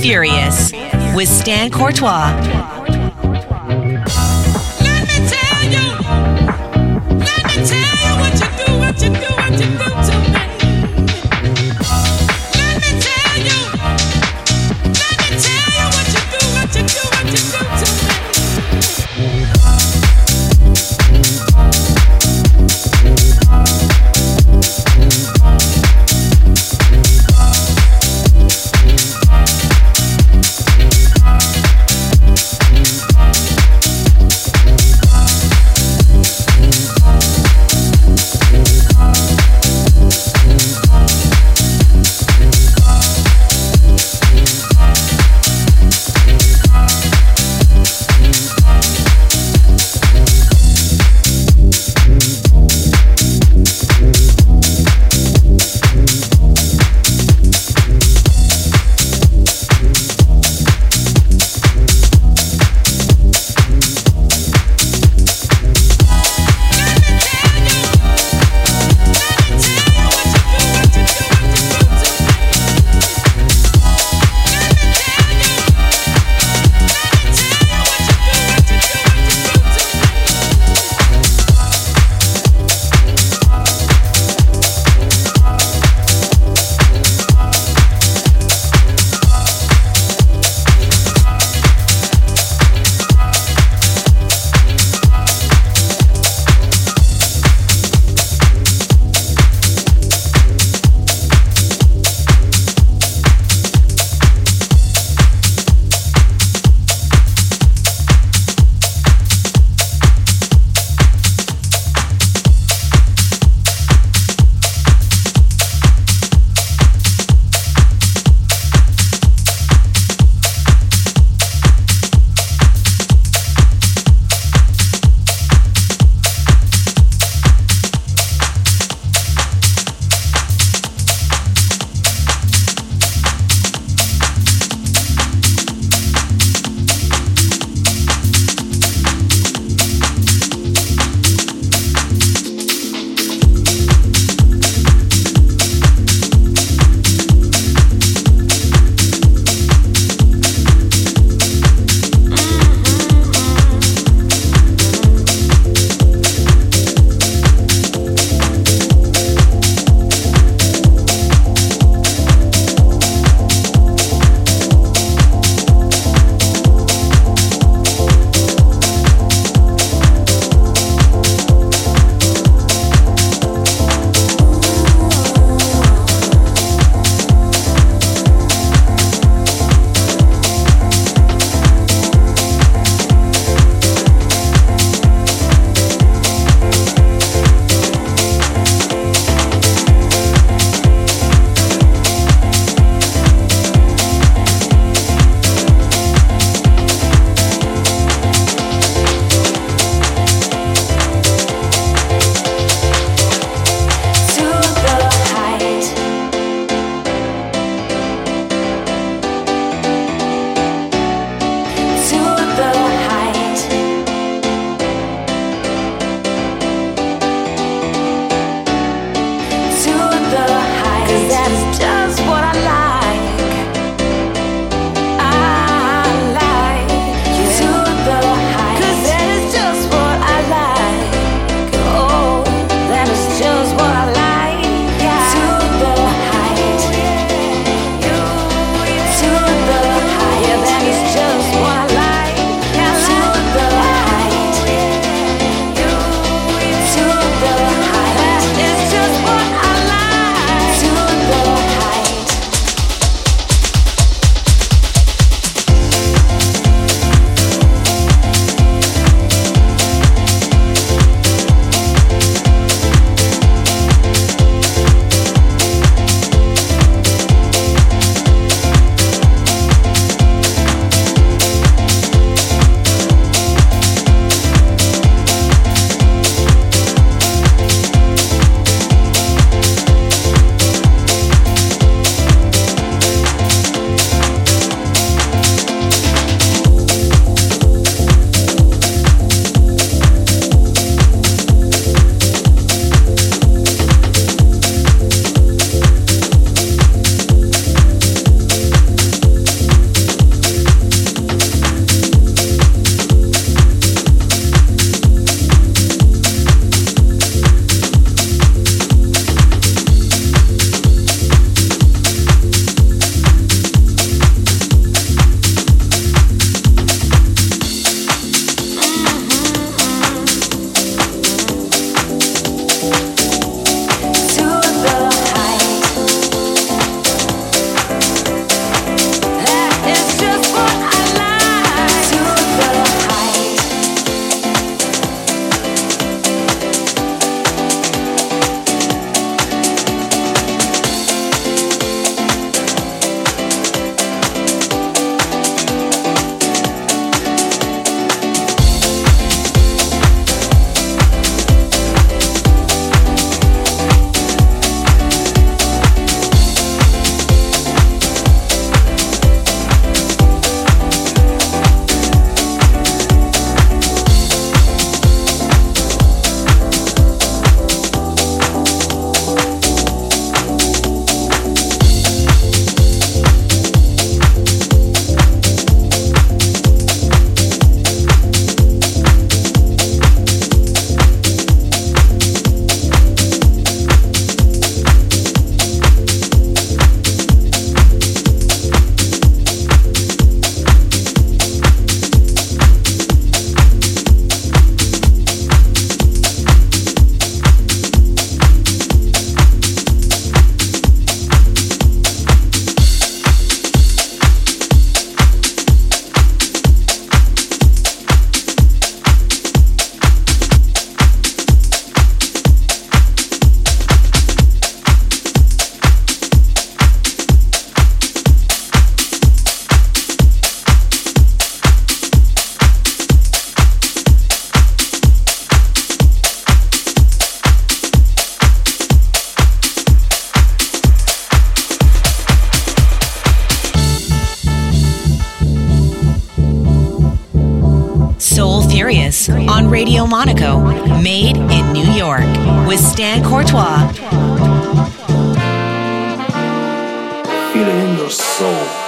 Furious with Stan Courtois. On Radio Monaco, made in New York, with Stan Courtois. Feel in your soul.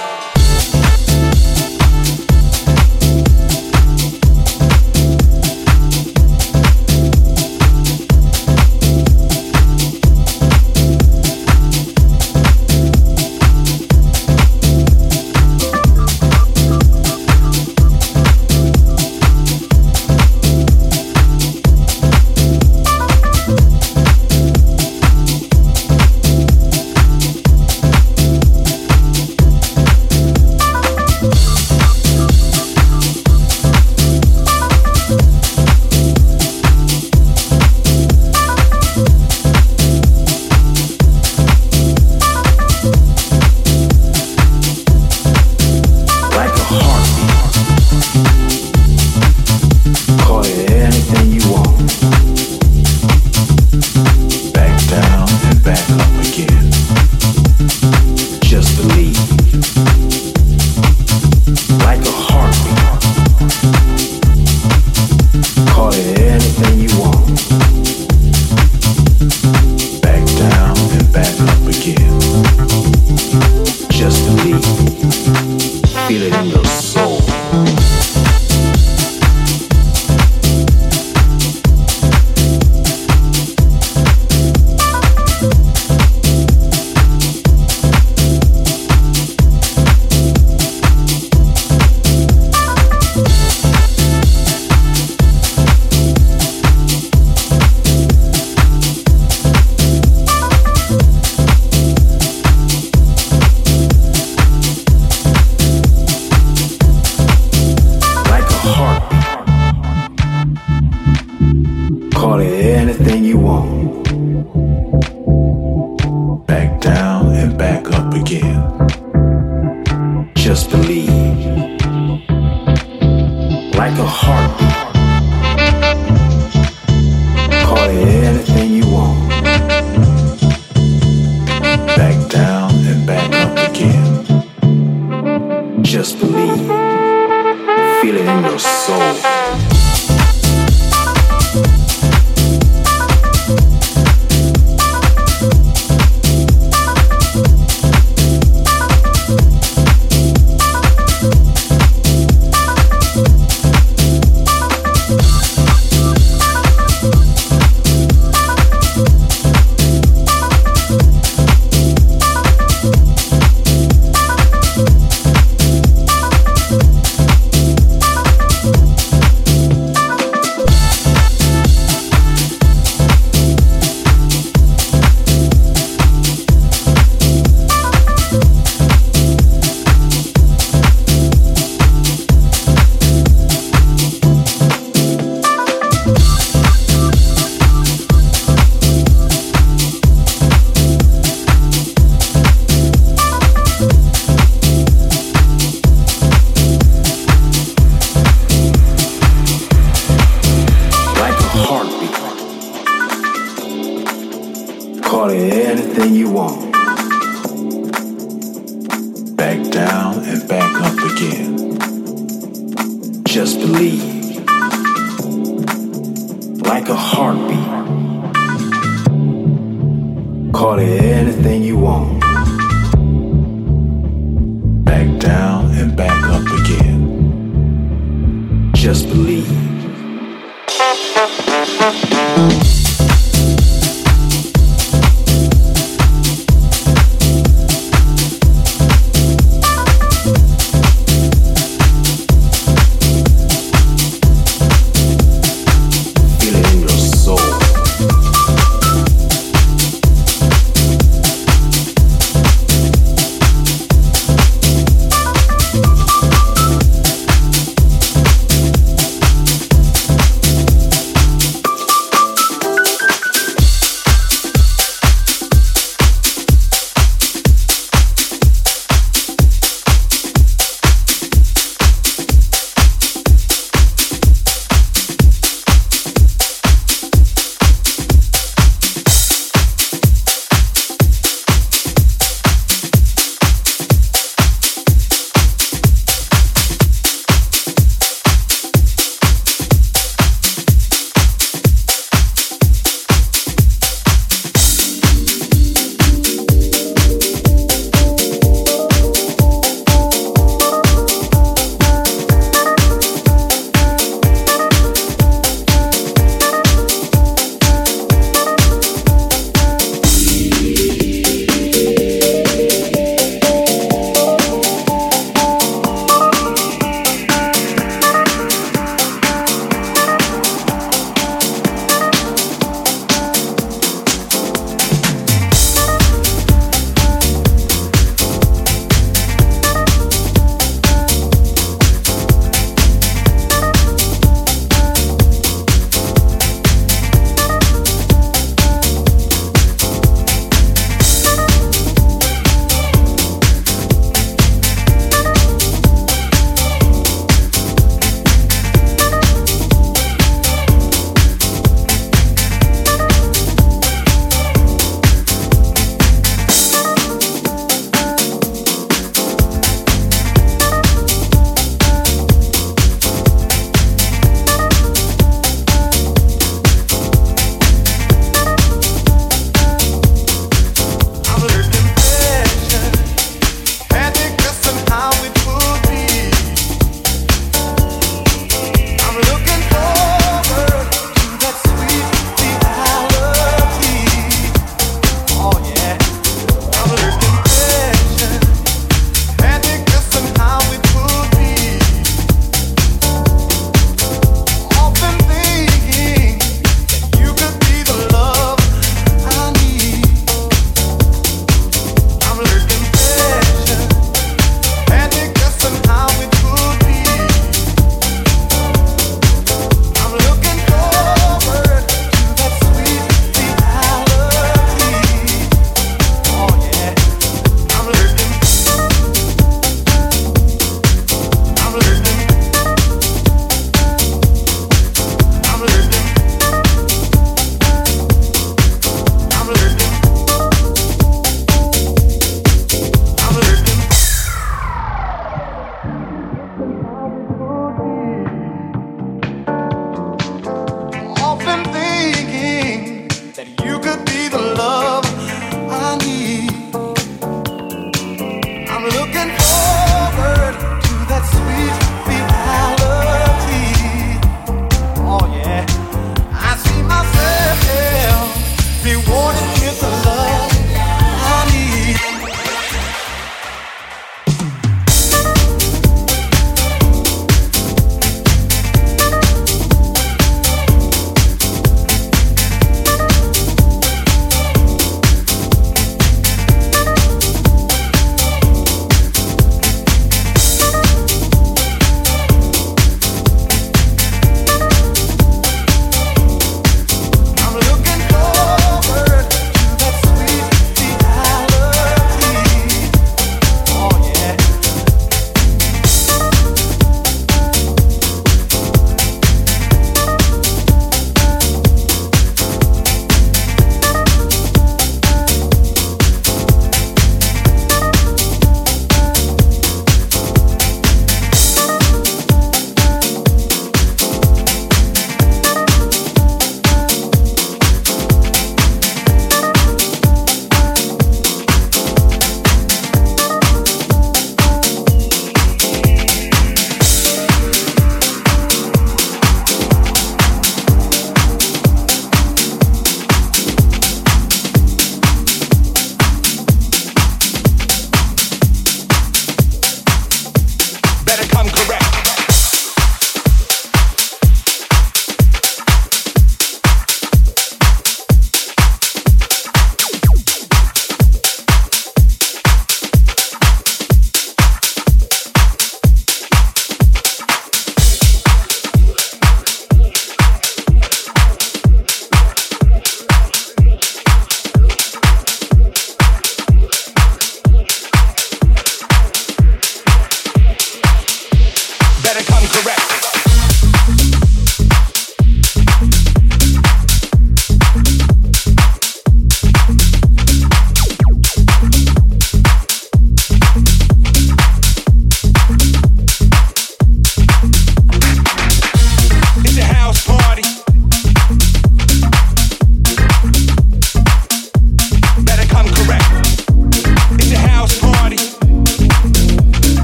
call it anything you want. Back down and back up again. Just believe. Like a heartbeat. Call it anything you want. Back down and back up again. Just believe.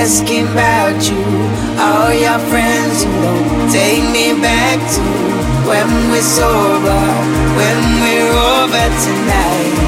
asking about you. All your friends who don't take me back to when we're sober, when we're over tonight.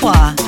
Courtois.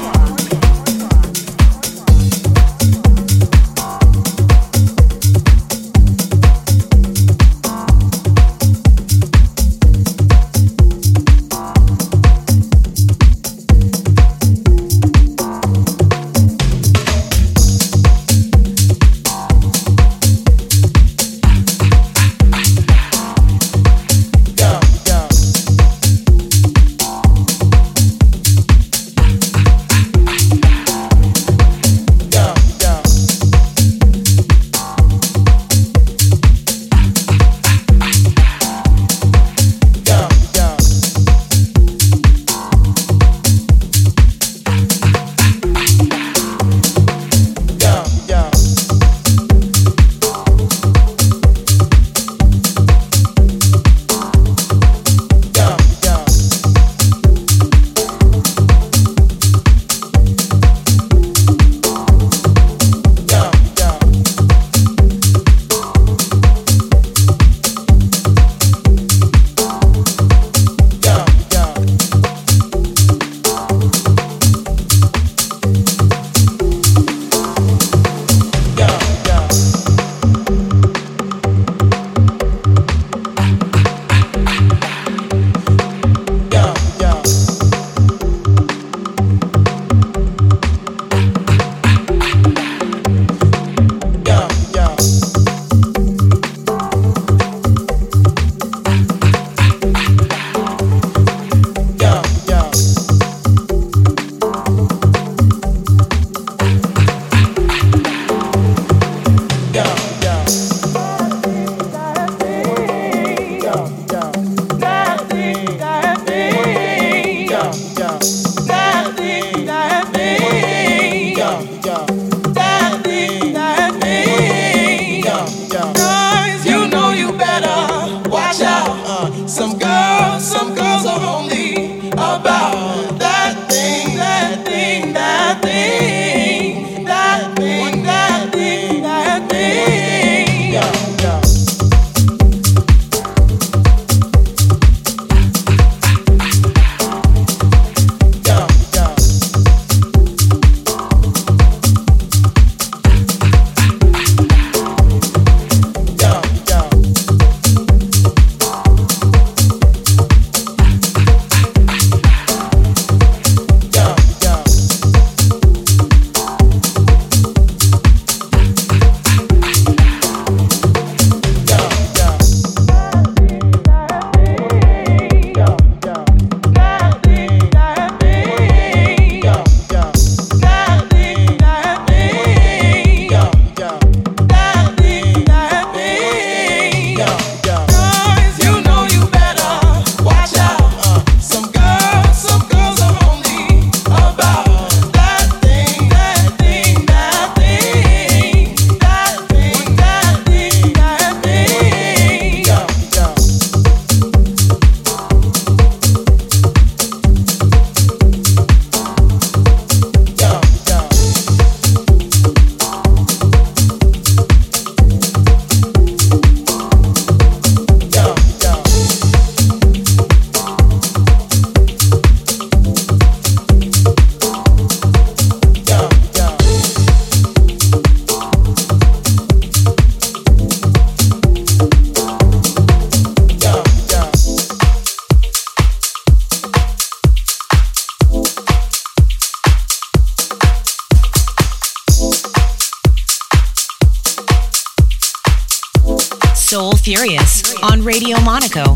Radio Monaco,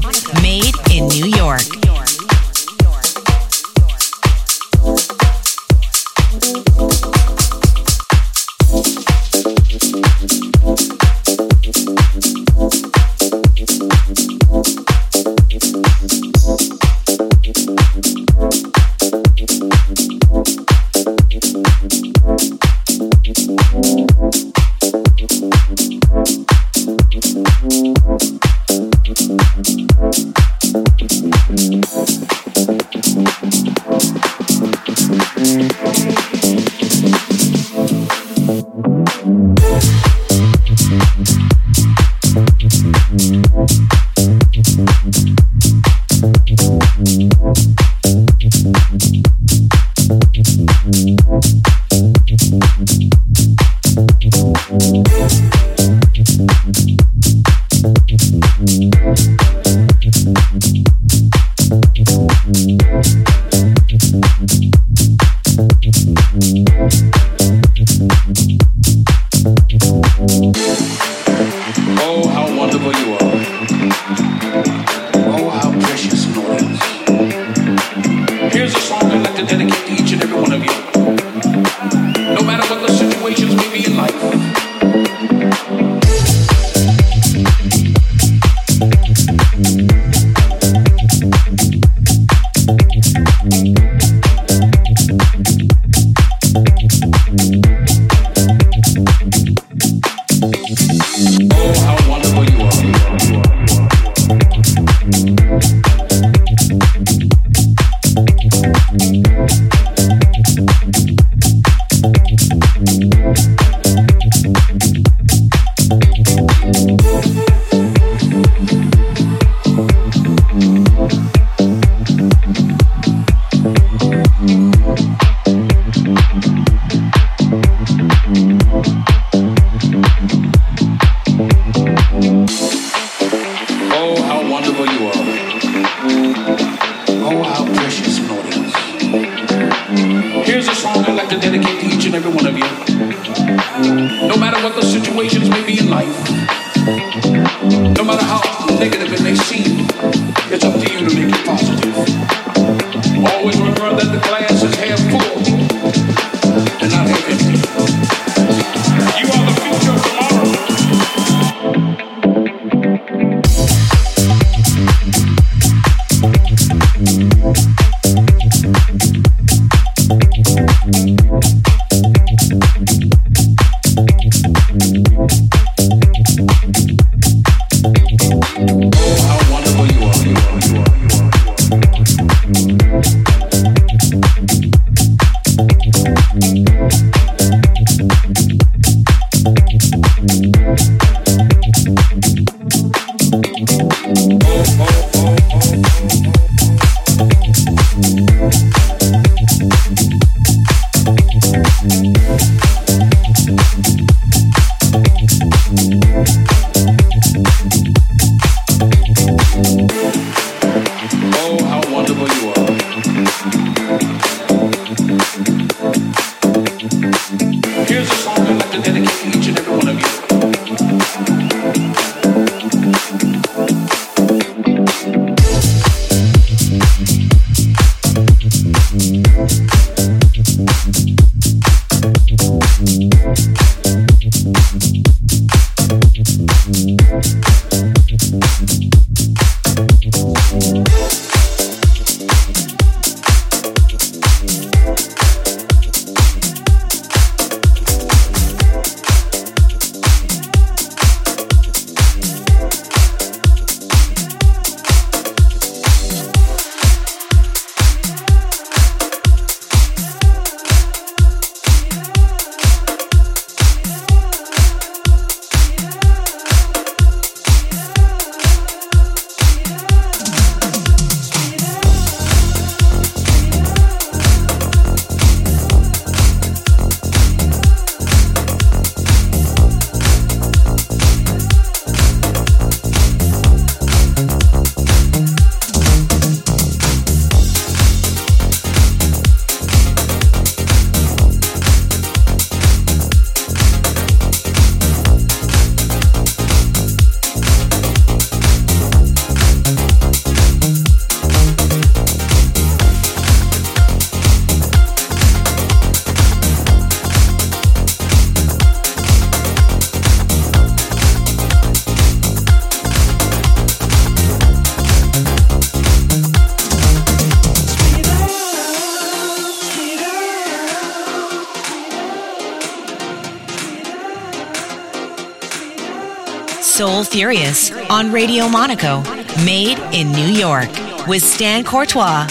Furious on Radio Monaco, made in New York with Stan Courtois.